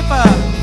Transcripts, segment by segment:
worshipper.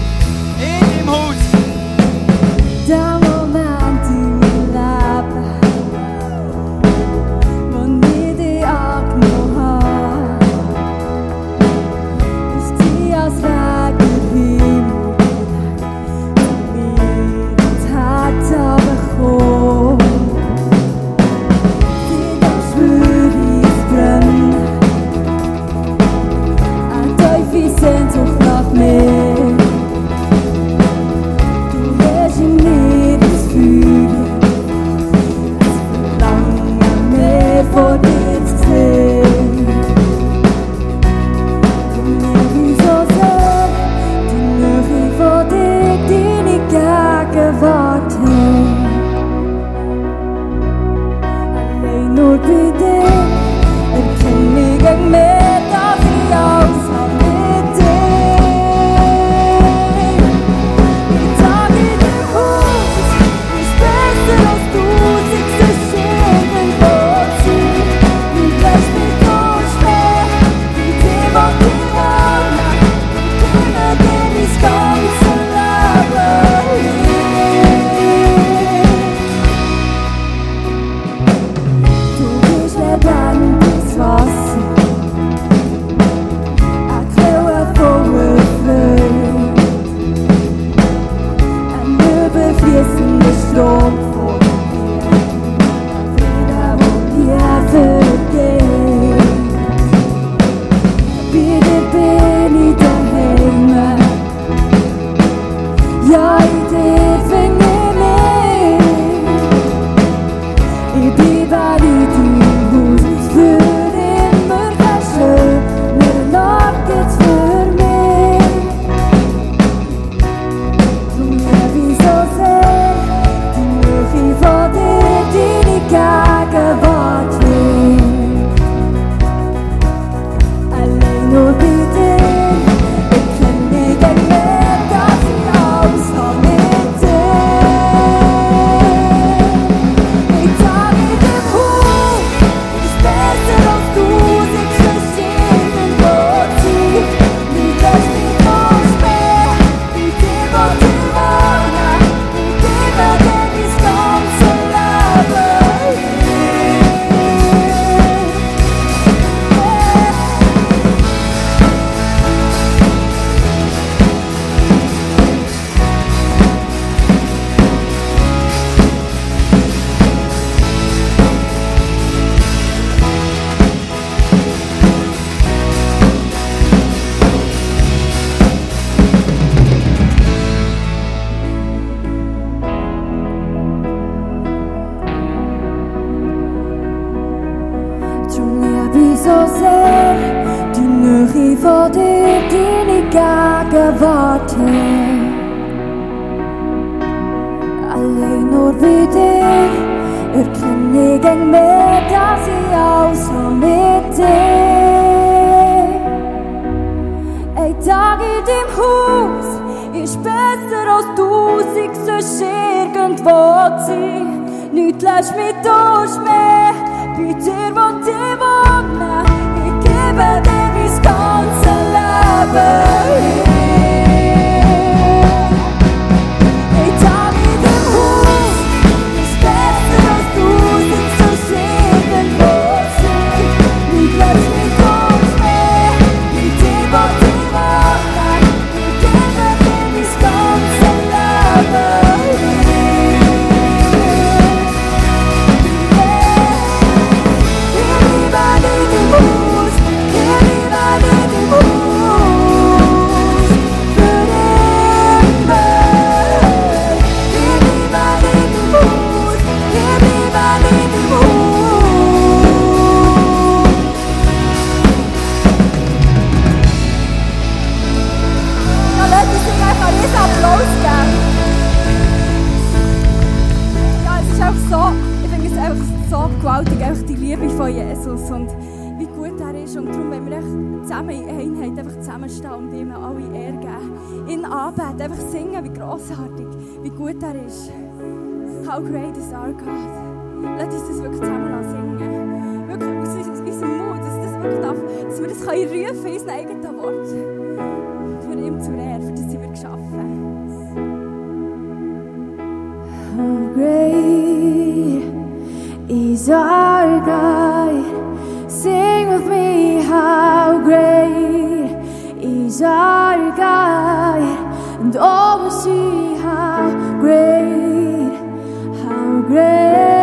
Haus ist besser als tausend, sonst irgendwo zu Nicht Nichts lässt mich durch mehr, bei dir wohnt ich wohnen. Ich gebe dir mein ganzes Leben. ist. Und darum wollen wir echt zusammen in Einheit einfach zusammenstehen und ihm alle Ehre geben. In anbeten, einfach singen, wie grossartig, wie gut er ist. How great is our God. Lass uns das wirklich zusammen singen. Wirklich aus unserem Mut, dass, das wirklich darf, dass wir das können rufen können in unserem eigenen Wort. Für ihn zu Ehre, für das sind wir geschaffen. How great is our God. Sing with me how great is our God, and all will see how great, how great.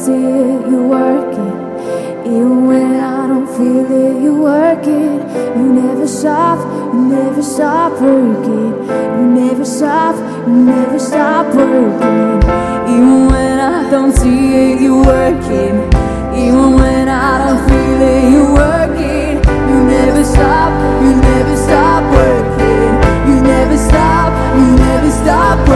see it, you work it. Even when I don't feel it, you work it. You never stop, you never stop working. You never stop, you never stop working. Even when I don't see it, you work it. Even when I don't feel it, you work it. You never stop, you never stop working. You never stop, you never stop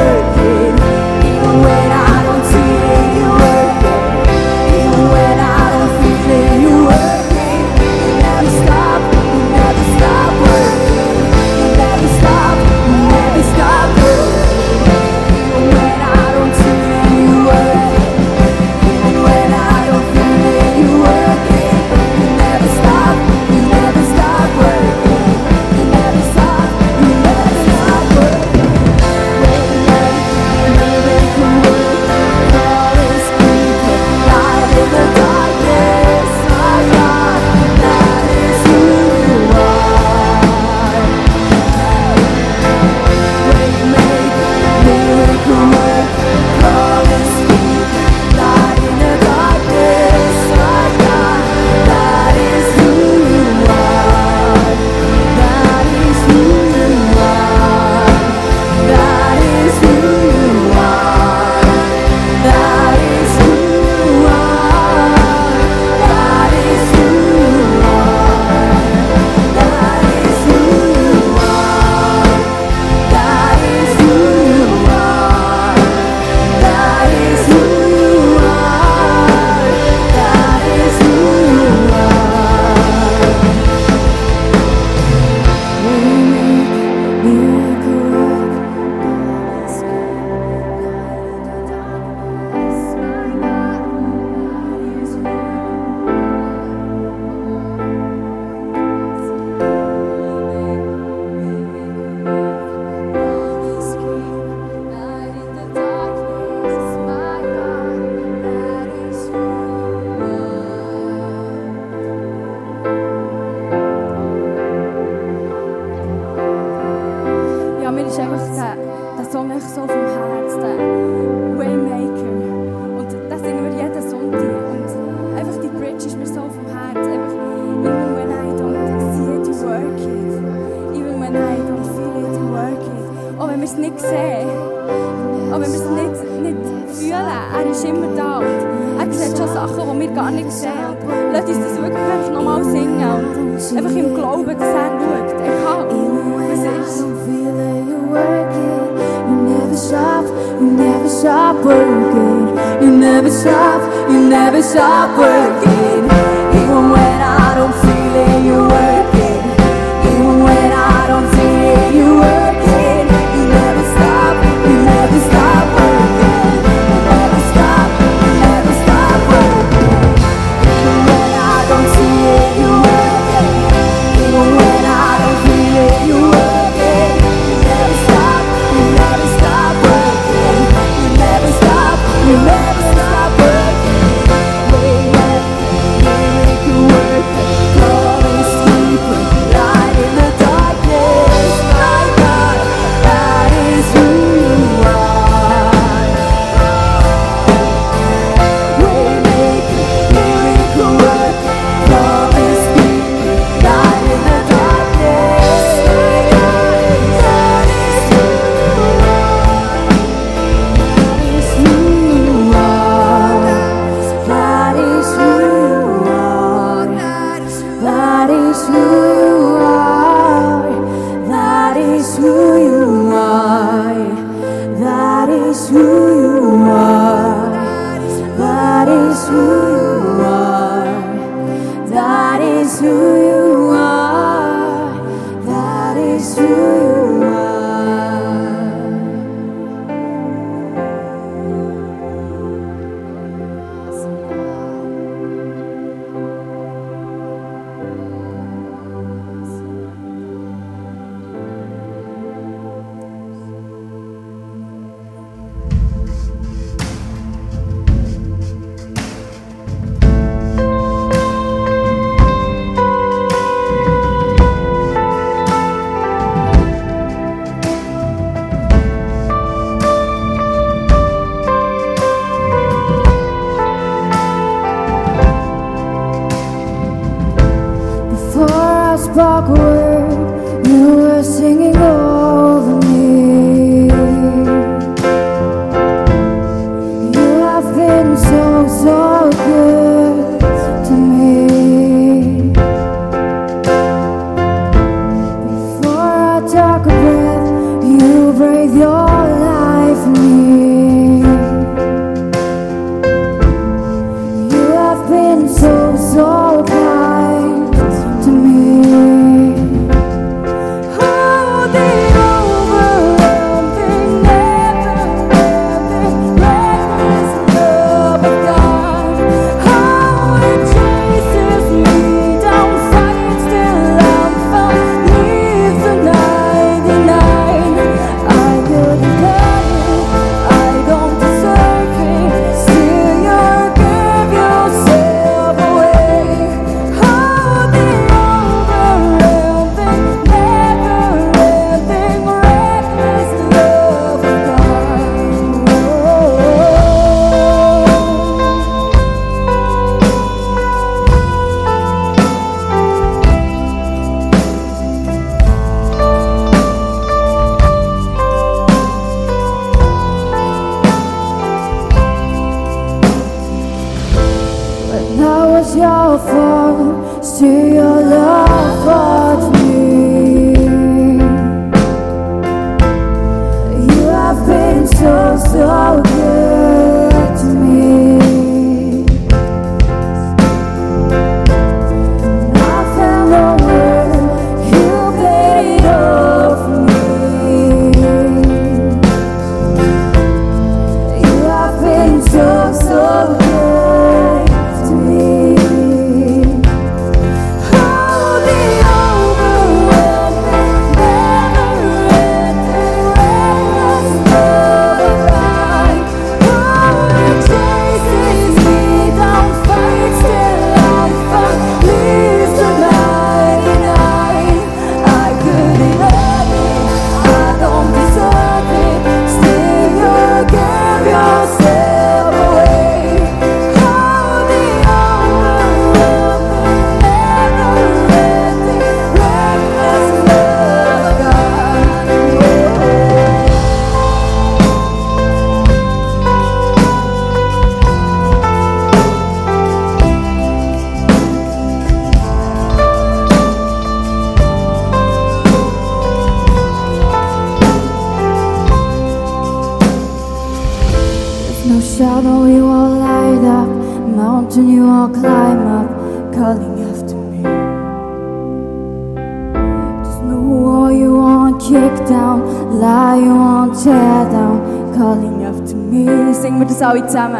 kick down, lie on, tear down, calling after me. Sing with us how it's time.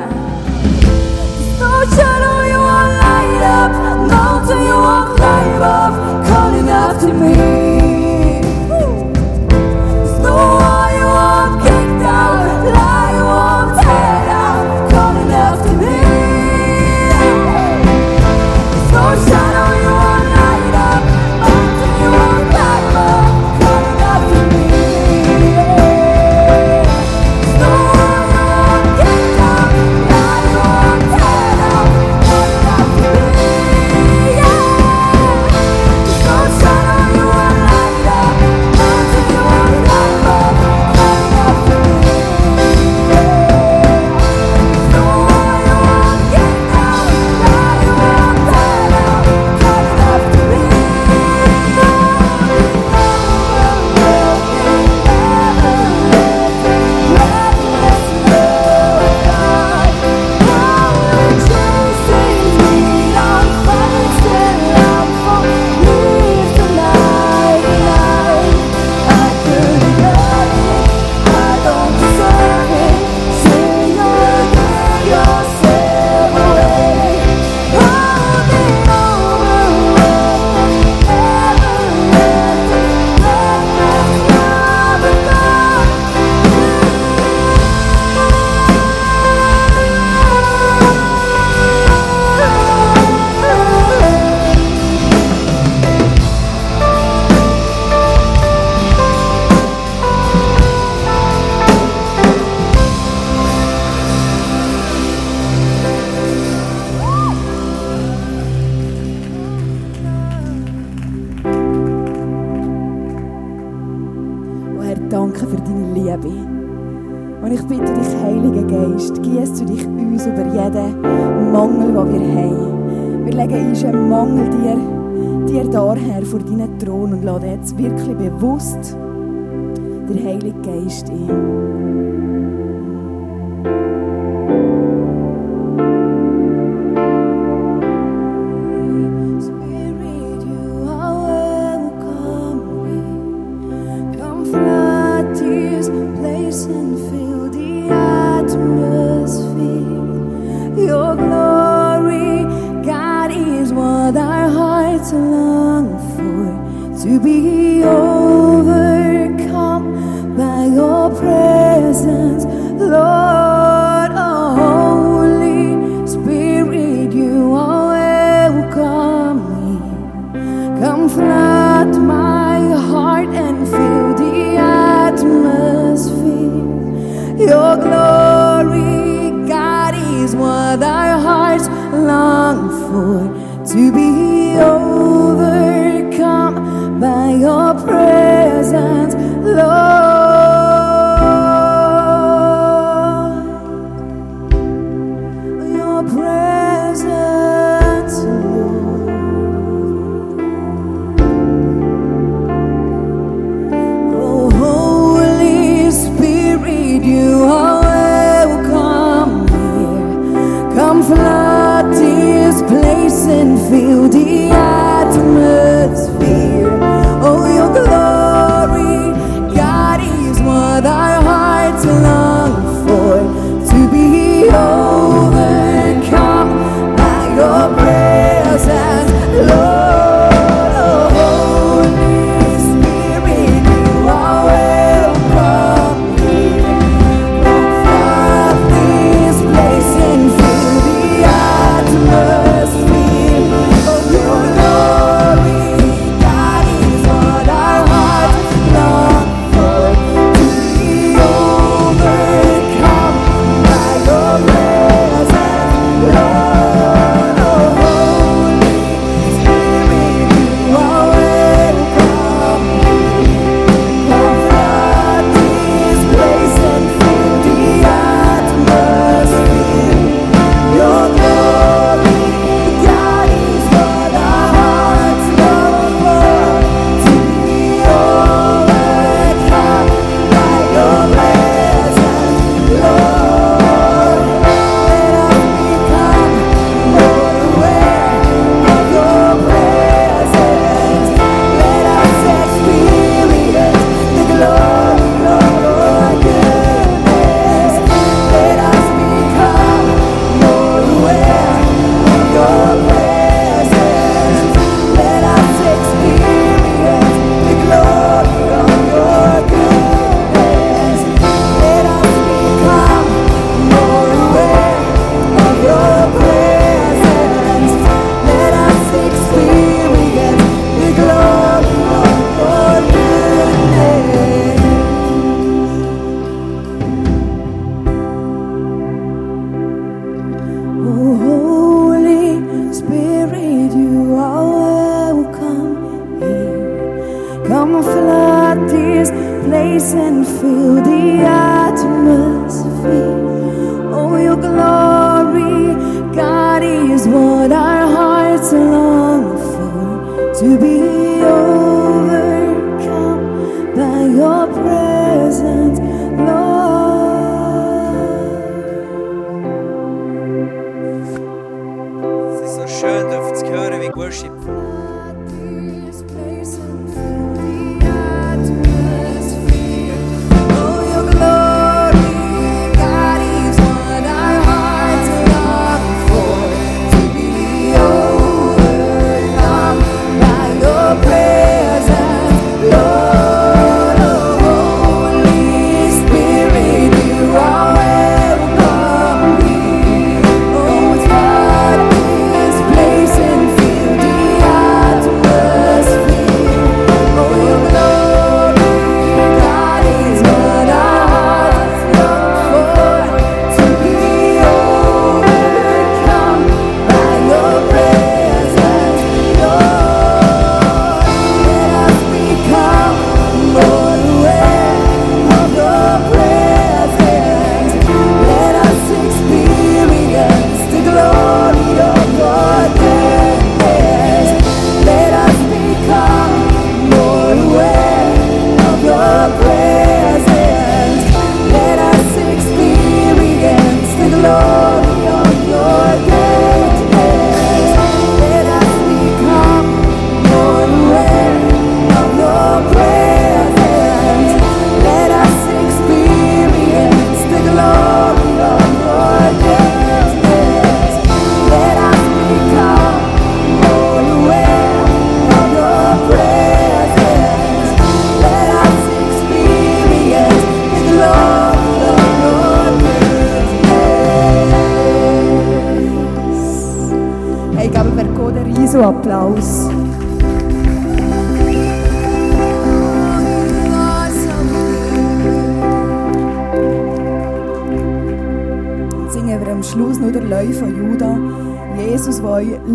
No shadow you are light up, mountain you are climb up, calling after me.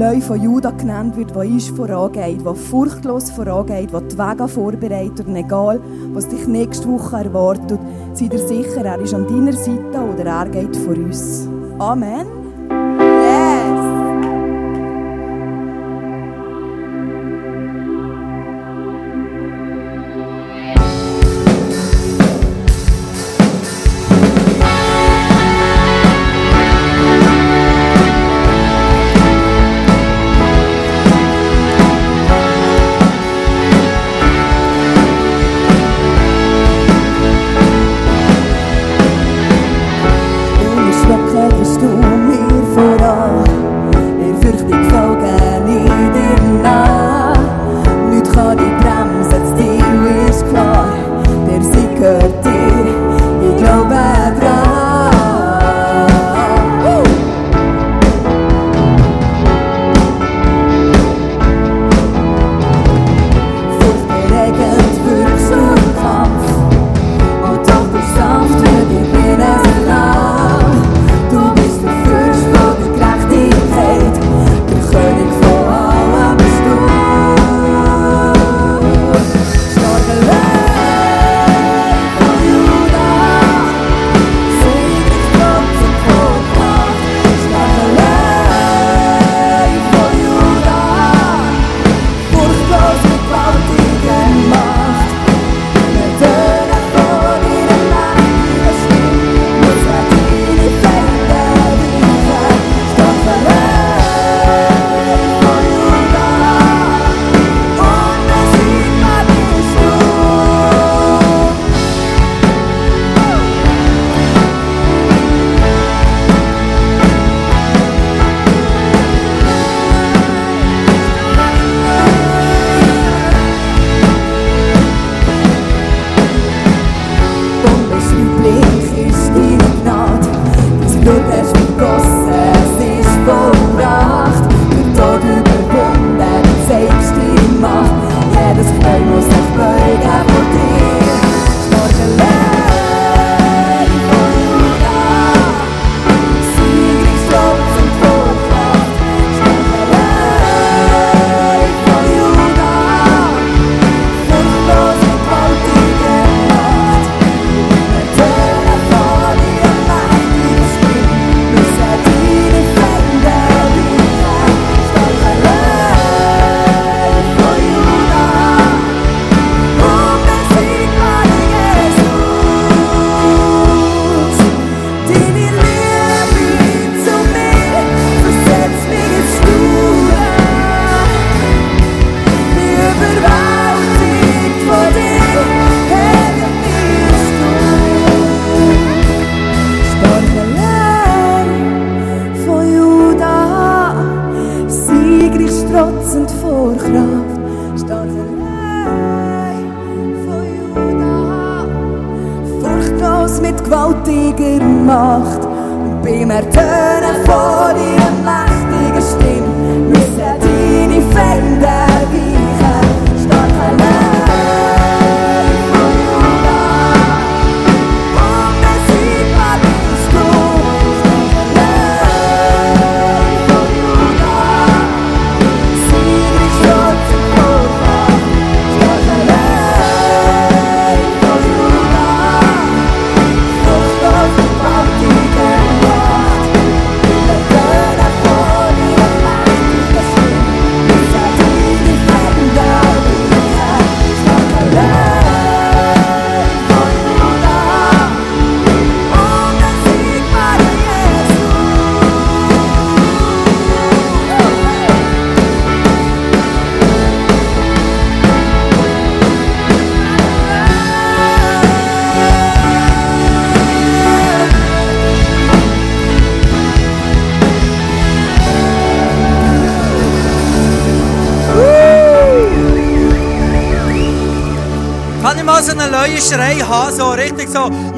neu von Judah genannt wird, der uns vorangeht, der furchtlos vorangeht, der die Wege vorbereitet und egal, was dich nächste Woche erwartet, sei dir sicher, er ist an deiner Seite oder er geht vor uns. Amen. So.